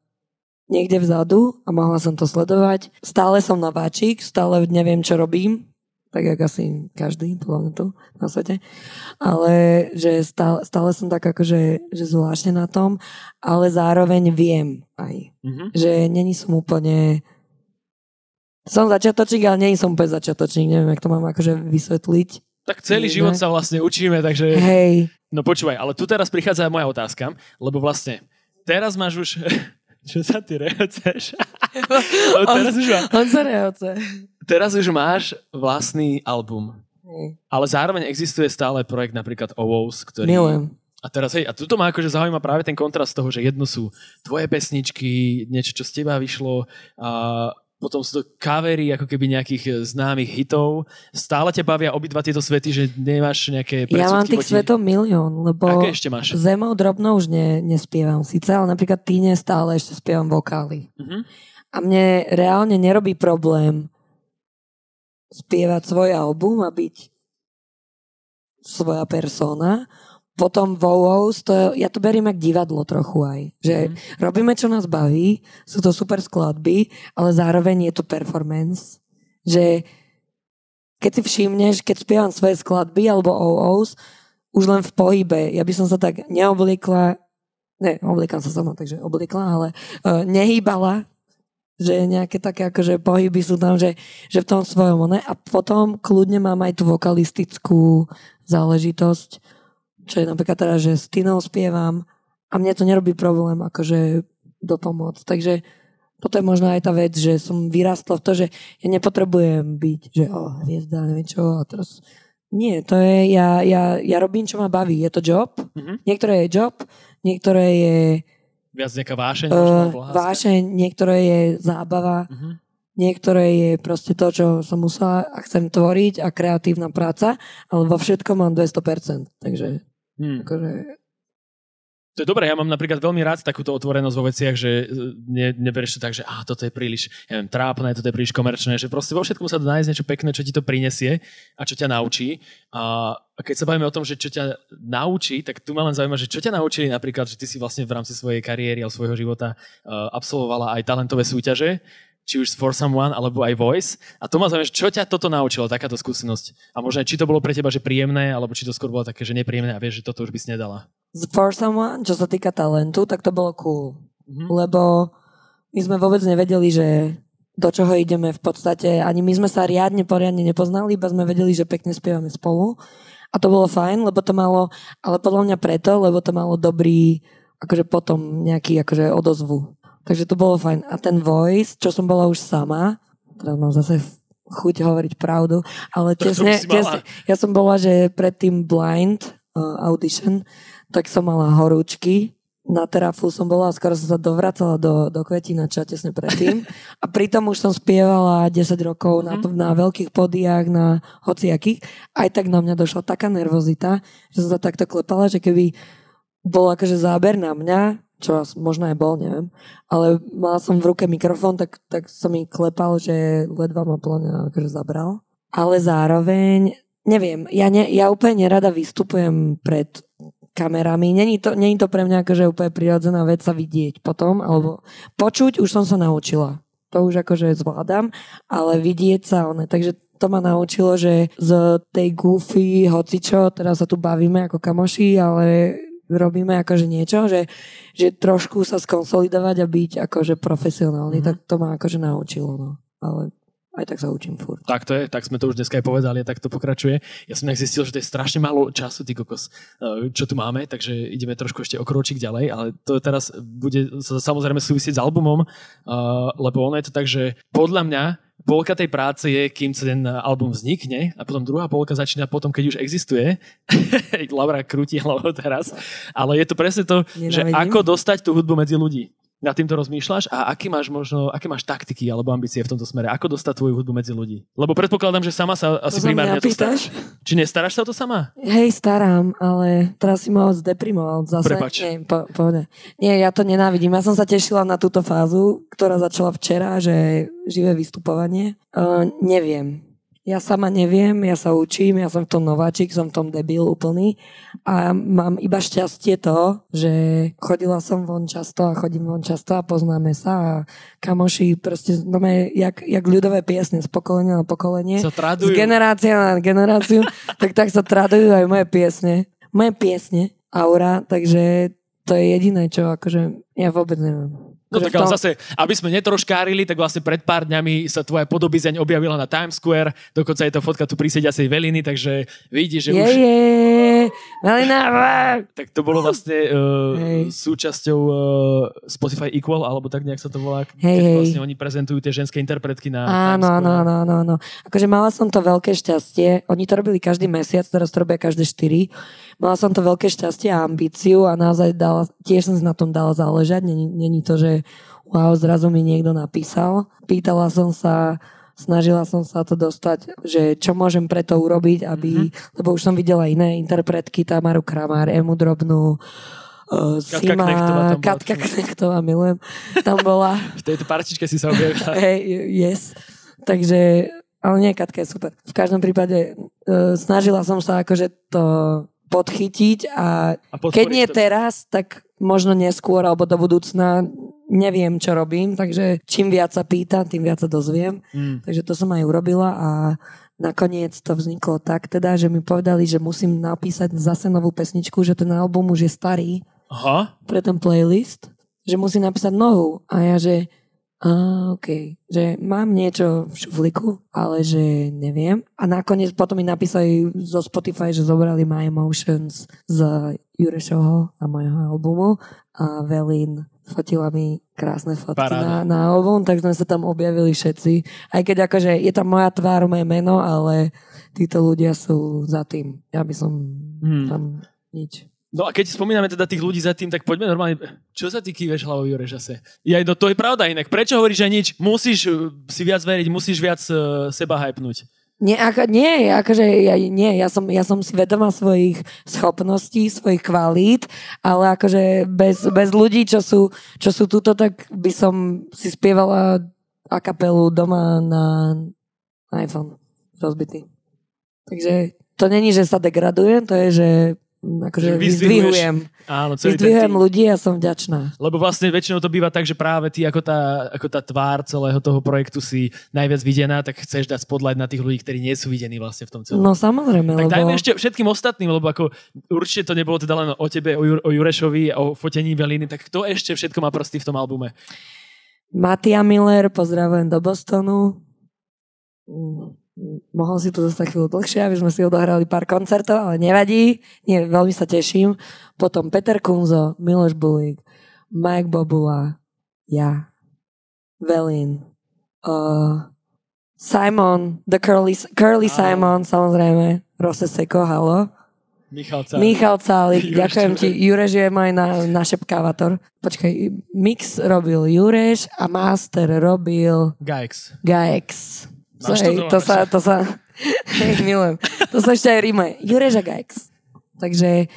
niekde vzadu a mohla som to sledovať. Stále som nováčik, stále neviem, čo robím, tak jak asi každý tu na svete. Ale že stále, stále som tak akože že zvláštne na tom, ale zároveň viem aj, mm-hmm. že není som úplne som začiatočník, ale nie som úplne začiatočník, neviem, jak to mám akože vysvetliť. Tak celý nie, život sa vlastne učíme, takže... Hej. No počúvaj, ale tu teraz prichádza moja otázka, lebo vlastne teraz máš už... Čo sa ty rehoceš? teraz už má... On sa rehoce. Teraz už máš vlastný album. Ale zároveň existuje stále projekt napríklad OWOS, ktorý... Milujem. A teraz, hej, a tuto ma akože zaujíma práve ten kontrast toho, že jedno sú tvoje pesničky, niečo, čo z teba vyšlo, a potom sú to kavery ako keby nejakých e, známych hitov. Stále ťa bavia obidva tieto svety, že nemáš nejaké predsudky? Ja mám tých svetov milión, lebo Aké ešte máš? zemou drobnou už ne, nespievam síce, ale napríklad Týne stále ešte spievam vokály. Uh-huh. A mne reálne nerobí problém spievať svoj album a byť svoja persona, potom Vowos, to, ja to beriem ako divadlo trochu aj. Že mm. robíme, čo nás baví, sú to super skladby, ale zároveň je to performance. Že keď si všimneš, keď spievam svoje skladby alebo OOs, už len v pohybe, ja by som sa tak neobliekla, ne, obliekam sa sama, takže obliekla, ale uh, nehýbala, že nejaké také akože pohyby sú tam, že, že v tom svojom, ne? A potom kľudne mám aj tú vokalistickú záležitosť, čo je napríklad teraz, že s Tinou spievam a mne to nerobí problém akože dopomôcť. Takže toto je možno aj tá vec, že som vyrastla v to, že ja nepotrebujem byť, že o, hviezda, neviem čo, a teraz... Nie, to je, ja, ja, ja robím, čo ma baví. Je to job, mm-hmm. niektoré je job, niektoré je... Viac nejaká vášeň? Uh, vášeň, niektoré je zábava, mm-hmm. niektoré je proste to, čo som musela a chcem tvoriť a kreatívna práca, ale vo všetkom mám 200%, takže Hmm. Akože... To je dobré, ja mám napríklad veľmi rád takúto otvorenosť vo veciach, že e, ne, neberieš to tak, že ah, toto je príliš ja neviem, trápne, toto je príliš komerčné, že proste vo všetkom sa dá nájsť niečo pekné, čo ti to prinesie a čo ťa naučí. A, a keď sa bavíme o tom, že čo ťa naučí, tak tu ma len zaujíma, že čo ťa naučili napríklad, že ty si vlastne v rámci svojej kariéry alebo svojho života uh, absolvovala aj talentové súťaže, či už For Someone, alebo aj Voice. A to ma zaujíma, čo ťa toto naučilo, takáto skúsenosť? A možno či to bolo pre teba, že príjemné, alebo či to skôr bolo také, že nepríjemné a vieš, že toto už by si nedala. For Someone, čo sa týka talentu, tak to bolo cool. Mm-hmm. Lebo my sme vôbec nevedeli, že do čoho ideme v podstate. Ani my sme sa riadne, poriadne nepoznali, iba sme vedeli, že pekne spievame spolu. A to bolo fajn, lebo to malo, ale podľa mňa preto, lebo to malo dobrý, akože potom nejaký akože odozvu Takže to bolo fajn. A ten voice, čo som bola už sama, teraz mám zase chuť hovoriť pravdu, ale tesne, tesne, ja som bola, že predtým blind uh, audition, tak som mala horúčky, na terafu som bola a skoro som sa dovracala do, do čo tesne predtým. A pritom už som spievala 10 rokov na, mhm. na veľkých podiách, na hociakých. Aj tak na mňa došla taká nervozita, že som sa takto klepala, že keby bol akože záber na mňa, čo možno aj bol, neviem. Ale mala som v ruke mikrofón, tak, tak som mi klepal, že ledva ma plne akože zabral. ale zároveň, neviem, ja, ne, ja úplne nerada vystupujem pred kamerami. Není to, není to pre mňa akože úplne prirodzená vec sa vidieť potom, alebo počuť už som sa naučila. To už akože zvládam, ale vidieť sa one. Takže to ma naučilo, že z tej goofy hocičo, teraz sa tu bavíme ako kamoši, ale robíme akože niečo, že, že trošku sa skonsolidovať a byť akože profesionálny, mm-hmm. tak to ma akože naučilo. No. Ale aj tak sa učím furt. Tak to je, tak sme to už dneska aj povedali a tak to pokračuje. Ja som zistil, že to je strašne málo času, ty kokos, eh, čo tu máme, takže ideme trošku ešte okročiť ďalej, ale to teraz bude sa samozrejme súvisieť s albumom, eh, lebo ono je to tak, že podľa mňa polka tej práce je, kým ten album vznikne a potom druhá polka začína potom, keď už existuje. Laura krúti hlavou teraz. Ale je to presne to, Nenavidím. že ako dostať tú hudbu medzi ľudí nad týmto rozmýšľaš a aký máš možno, aké máš taktiky alebo ambície v tomto smere? Ako dostať tvoju hudbu medzi ľudí? Lebo predpokladám, že sama sa asi to primárne to staráš. Či nestaráš sa o to sama? Hej, starám, ale teraz si ma zdeprimoval zase. Prepač. Nie, po, pohode. Nie, ja to nenávidím. Ja som sa tešila na túto fázu, ktorá začala včera, že živé vystupovanie. Uh, neviem ja sama neviem, ja sa učím, ja som v tom nováčik, som v tom debil úplný a mám iba šťastie to, že chodila som von často a chodím von často a poznáme sa a kamoši proste no jak, jak ľudové piesne z pokolenia na pokolenie, sa tradujú. z generácia na generáciu, tak tak sa tradujú aj moje piesne. Moje piesne, aura, takže to je jediné, čo akože ja vôbec neviem. No tak ale zase, aby sme netroškárili, tak vlastne pred pár dňami sa tvoja podobizeň objavila na Times Square, dokonca je to fotka tu prísediacej Veliny, takže vidíš, že je, už... Je, Velina, tak to bolo vlastne uh, súčasťou uh, Spotify Equal, alebo tak nejak sa to volá, hej, keď vlastne oni prezentujú tie ženské interpretky na áno, Times Square. Áno, áno, áno, áno. Akože mala som to veľké šťastie, oni to robili každý mesiac, teraz to robia každé štyri. Mala som to veľké šťastie a ambíciu a naozaj dala, tiež som na tom dala záležať. Není, není to, že wow, zrazu mi niekto napísal. Pýtala som sa, snažila som sa to dostať, že čo môžem preto urobiť, aby, mm-hmm. lebo už som videla iné interpretky, Tamaru Kramár, Emu Drobnú, uh, Katka Sima, Knechtová tam Katka Knechtová, milujem, tam bola. v tejto partičke si sa objavila. hey, yes. Takže, ale nie, Katka je super. V každom prípade uh, snažila som sa akože to podchytiť a, a keď nie to... teraz, tak možno neskôr alebo do budúcna neviem, čo robím, takže čím viac sa pýtam, tým viac sa dozviem. Mm. Takže to som aj urobila a nakoniec to vzniklo tak teda, že mi povedali, že musím napísať zase novú pesničku, že ten album už je starý Aha. pre ten playlist, že musím napísať novú. A ja, že a, OK. Že mám niečo v šufliku, ale že neviem. A nakoniec potom mi napísali zo Spotify, že zobrali My Emotions z Jurešovho a mojho albumu a Velin fotila mi krásne fotky na, na album, tak sme sa tam objavili všetci. Aj keď akože je tam moja tvár, moje meno, ale títo ľudia sú za tým. Ja by som hmm. tam nič. No a keď spomíname teda tých ľudí za tým, tak poďme normálne, čo sa ty kýveš hlavou, Jure, zase? Ja, no to je pravda inak. Prečo hovoríš, že nič? Musíš uh, si viac veriť, musíš viac uh, seba hypnúť. Nie, ako, nie, akože ja, nie, ja som, ja som si vedomá svojich schopností, svojich kvalít, ale akože bez, bez ľudí, čo sú, čo sú tuto, tak by som si spievala a kapelu doma na iPhone rozbitý. Takže to není, že sa degradujem, to je, že akože vyzdvihujem. Áno, celý vyzdvihujem ľudí a som vďačná. Lebo vlastne väčšinou to býva tak, že práve ty ako tá, ako tá tvár celého toho projektu si najviac videná, tak chceš dať spotlight na tých ľudí, ktorí nie sú videní vlastne v tom celom. No samozrejme. Tak lebo... dajme ešte všetkým ostatným, lebo ako určite to nebolo teda len o tebe, o, Jur- o Jurešovi, o fotení Veliny, tak kto ešte všetko má prsty v tom albume? Matia Miller, pozdravujem do Bostonu mohol si tu zostať chvíľu dlhšie, aby sme si odohrali pár koncertov, ale nevadí. Nie, veľmi sa teším. Potom Peter Kunzo, Miloš Bulík, Mike Bobula, ja, Velin, uh, Simon, The Curly, Curly Simon, samozrejme, Rose Seko, halo. Michal Cálik. Michal Cálik, ďakujem ti. Jureš je môj na, našepkávator. Počkaj, mix robil Jureš a master robil... Gaex. Gaex. Hej, to, sa, to sa, hej, milujem. To sa ešte aj rímuje. Jureža Gajks. Takže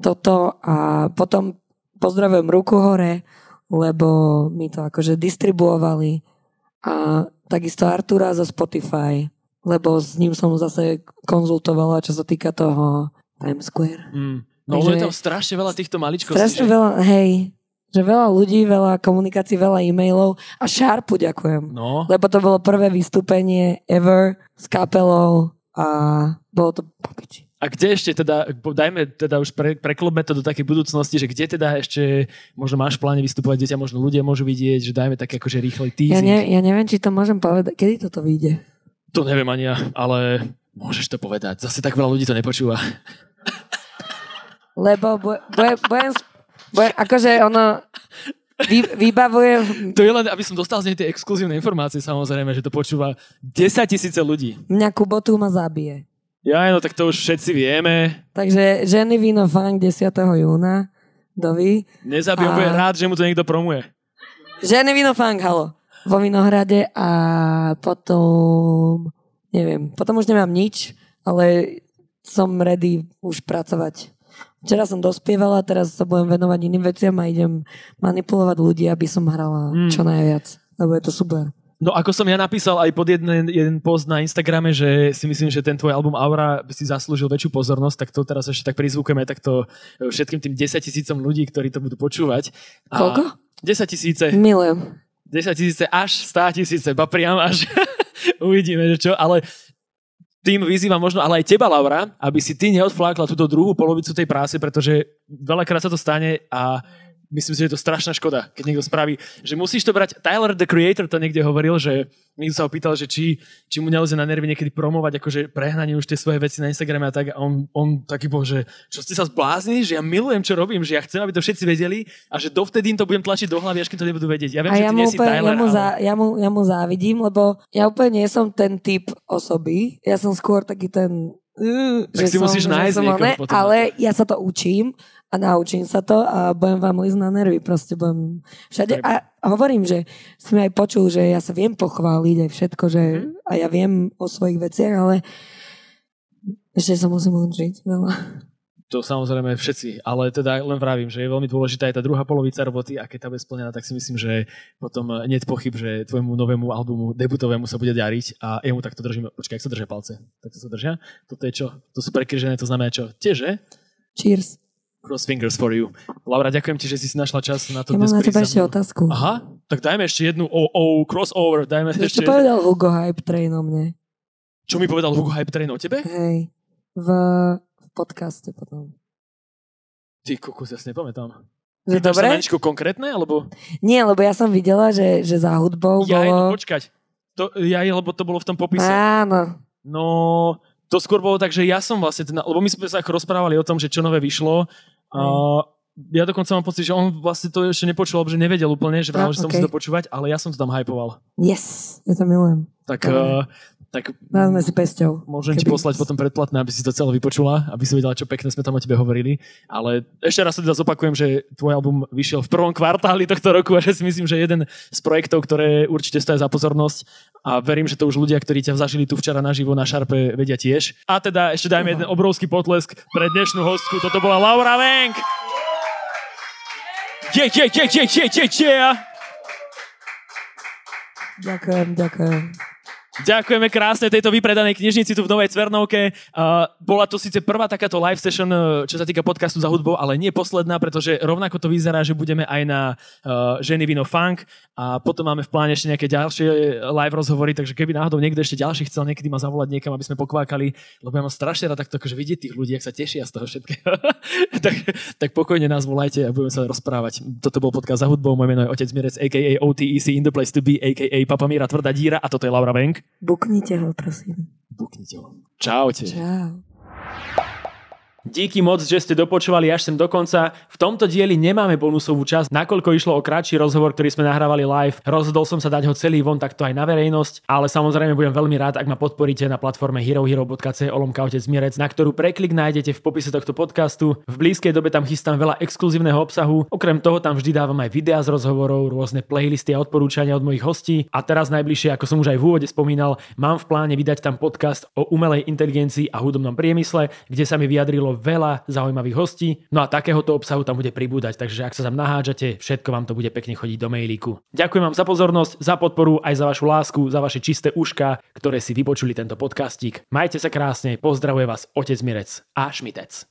toto a potom pozdravujem ruku hore, lebo mi to akože distribuovali a takisto Artura zo Spotify lebo s ním som zase konzultovala, čo sa týka toho Times Square. Mm. No Takže- je tam strašne veľa týchto maličkostí. Strašne veľa, hej, že veľa ľudí, veľa komunikácií, veľa e-mailov a Sharpu ďakujem. No, Lebo to bolo prvé vystúpenie ever s kapelou a bolo to popiči. a kde ešte teda, dajme teda už pre, preklopme to do takej budúcnosti, že kde teda ešte možno máš v pláne vystupovať, kde ťa možno ľudia môžu vidieť, že dajme tak akože rýchly Ja, teasing. ne, ja neviem, či to môžem povedať. Kedy toto vyjde? To neviem ani ja, ale môžeš to povedať. Zase tak veľa ľudí to nepočúva. Lebo bude, bude, budem, budem, akože ono, vy, vybavujem, To je len, aby som dostal z nej tie exkluzívne informácie, samozrejme, že to počúva 10 tisíce ľudí. mňa Kubotu ma zabije. Ja, no tak to už všetci vieme. Takže ženy víno funk 10. júna. Dovi. Nezabijem, A- bude rád, že mu to niekto promuje. Ženy víno funk, halo. Vo Vinohrade a potom, neviem, potom už nemám nič, ale som ready už pracovať. Včera som dospievala, teraz sa budem venovať iným veciam a idem manipulovať ľudí, aby som hrala Mm. čo najviac. Lebo je to super. No ako som ja napísal aj pod jeden, jeden post na Instagrame, že si myslím, že ten tvoj album Aura by si zaslúžil väčšiu pozornosť, tak to teraz ešte tak prizvukujeme takto všetkým tým 10 tisícom ľudí, ktorí to budú počúvať. A Koľko? 10 tisíce. Milujem. 10 tisíce až 100 tisíce, ba priam až uvidíme, že čo, ale tým vyzývam možno, ale aj teba, Laura, aby si ty neodflákla túto druhú polovicu tej práce, pretože veľakrát sa to stane a myslím si, že je to strašná škoda, keď niekto spraví, že musíš to brať, Tyler the Creator to niekde hovoril, že niekto sa opýtal, že či, či mu nelze na nervy niekedy promovať akože prehnanie už tie svoje veci na Instagrame a tak a on, on taký bol, že čo ste sa zbláznili, že ja milujem, čo robím, že ja chcem, aby to všetci vedeli a že dovtedy im to budem tlačiť do hlavy, až kým to nebudú vedieť. Ja viem, A že ja ty si úplne, Tyler, ja, mu ale... ja, mu, ja mu závidím, lebo ja úplne nie som ten typ osoby. Ja som skôr taký ten... Uh, Tak si musíš nájsť som niekoho oné, potom. Ale ja sa to učím a naučím sa to a budem vám lísť na nervy. Proste budem všade. A hovorím, že si mi aj počul, že ja sa viem pochváliť aj všetko, že Mhm. a ja viem o svojich veciach, ale ešte sa musím učiť veľa. To samozrejme všetci, ale teda len vravím, že je veľmi dôležitá aj tá druhá polovica roboty a keď tá bude splnená, tak si myslím, že potom nie je pochyb, že tvojmu novému albumu, debutovému sa bude dariť a jemu takto držíme. Počkaj, ak sa držia palce. Tak sa držia. Toto je čo? To sú prekryžené, to znamená čo? Tieže? Cheers. Cross fingers for you. Laura, ďakujem ti, že si si našla čas na to. Ja mám na teba ešte otázku. Aha, tak dajme ešte jednu o, o crossover, dajme Čo ešte. povedal Hugo Hype Train o mne? Čo mi povedal Hugo Hype Train o tebe? Hej, v, v podcaste potom. Ty kokos, ja si nepamätám. Že Pýtaš sa dobre? na niečo konkrétne, alebo... Nie, lebo ja som videla, že, že za hudbou Ja, bolo... počkať. To, ja, lebo to bolo v tom popise. Áno. No, to skôr bolo tak, že ja som vlastne, ten, lebo my sme sa ako rozprávali o tom, že čo nové vyšlo. A ja dokonca mám pocit, že on vlastne to ešte nepočul, že nevedel úplne, že, A, že som okej. si to počúvať, ale ja som to tam hypoval. Yes, ja to milujem. Tak, uh, tak Dávame si pesťou. môžem ti Keby- poslať potom predplatné, aby si to celé vypočula, aby si vedela, čo pekné sme tam o tebe hovorili. Ale ešte raz sa teda zopakujem, že tvoj album vyšiel v prvom kvartáli tohto roku a že si myslím, že jeden z projektov, ktoré určite stojí za pozornosť a verím, že to už ľudia, ktorí ťa zažili tu včera naživo na Šarpe, vedia tiež. A teda ešte dajme jeden obrovský potlesk pre dnešnú hostku. Toto bola Laura Venk. Je, je, je, je, je, je, je. Ďakujem, ďakujem. Ďakujeme krásne tejto vypredanej knižnici tu v Novej Cvernovke. Uh, bola to síce prvá takáto live session, uh, čo sa týka podcastu za hudbou, ale nie posledná, pretože rovnako to vyzerá, že budeme aj na uh, Ženy Vino Funk a potom máme v pláne ešte nejaké ďalšie live rozhovory, takže keby náhodou niekto ešte ďalší chcel niekedy ma zavolať niekam, aby sme pokvákali, lebo ja mám strašne rád takto akože vidieť tých ľudí, ak sa tešia z toho všetkého, tak, tak pokojne nás volajte a budeme sa rozprávať. Toto bol podcast za hudbou, moje meno je Otec Mirec, a.k.a. OTEC in the place to be, a.k.a. Papa Míra Tvrdá díra a toto je Laura Venk. Buknite ho, prosím. Buknite ho. Čaute. Čau. Díky moc, že ste dopočúvali až sem do konca. V tomto dieli nemáme bonusovú časť, nakoľko išlo o kratší rozhovor, ktorý sme nahrávali live. Rozhodol som sa dať ho celý von takto aj na verejnosť, ale samozrejme budem veľmi rád, ak ma podporíte na platforme herohero.co lomka otec Mirec, na ktorú preklik nájdete v popise tohto podcastu. V blízkej dobe tam chystám veľa exkluzívneho obsahu. Okrem toho tam vždy dávam aj videá z rozhovorov, rôzne playlisty a odporúčania od mojich hostí. A teraz najbližšie, ako som už aj v úvode spomínal, mám v pláne vydať tam podcast o umelej inteligencii a hudobnom priemysle, kde sa mi vyjadrilo bolo veľa zaujímavých hostí, no a takéhoto obsahu tam bude pribúdať, takže ak sa tam nahádžate, všetko vám to bude pekne chodiť do mailíku. Ďakujem vám za pozornosť, za podporu, aj za vašu lásku, za vaše čisté uška, ktoré si vypočuli tento podcastík. Majte sa krásne, pozdravuje vás otec Mirec a Šmitec.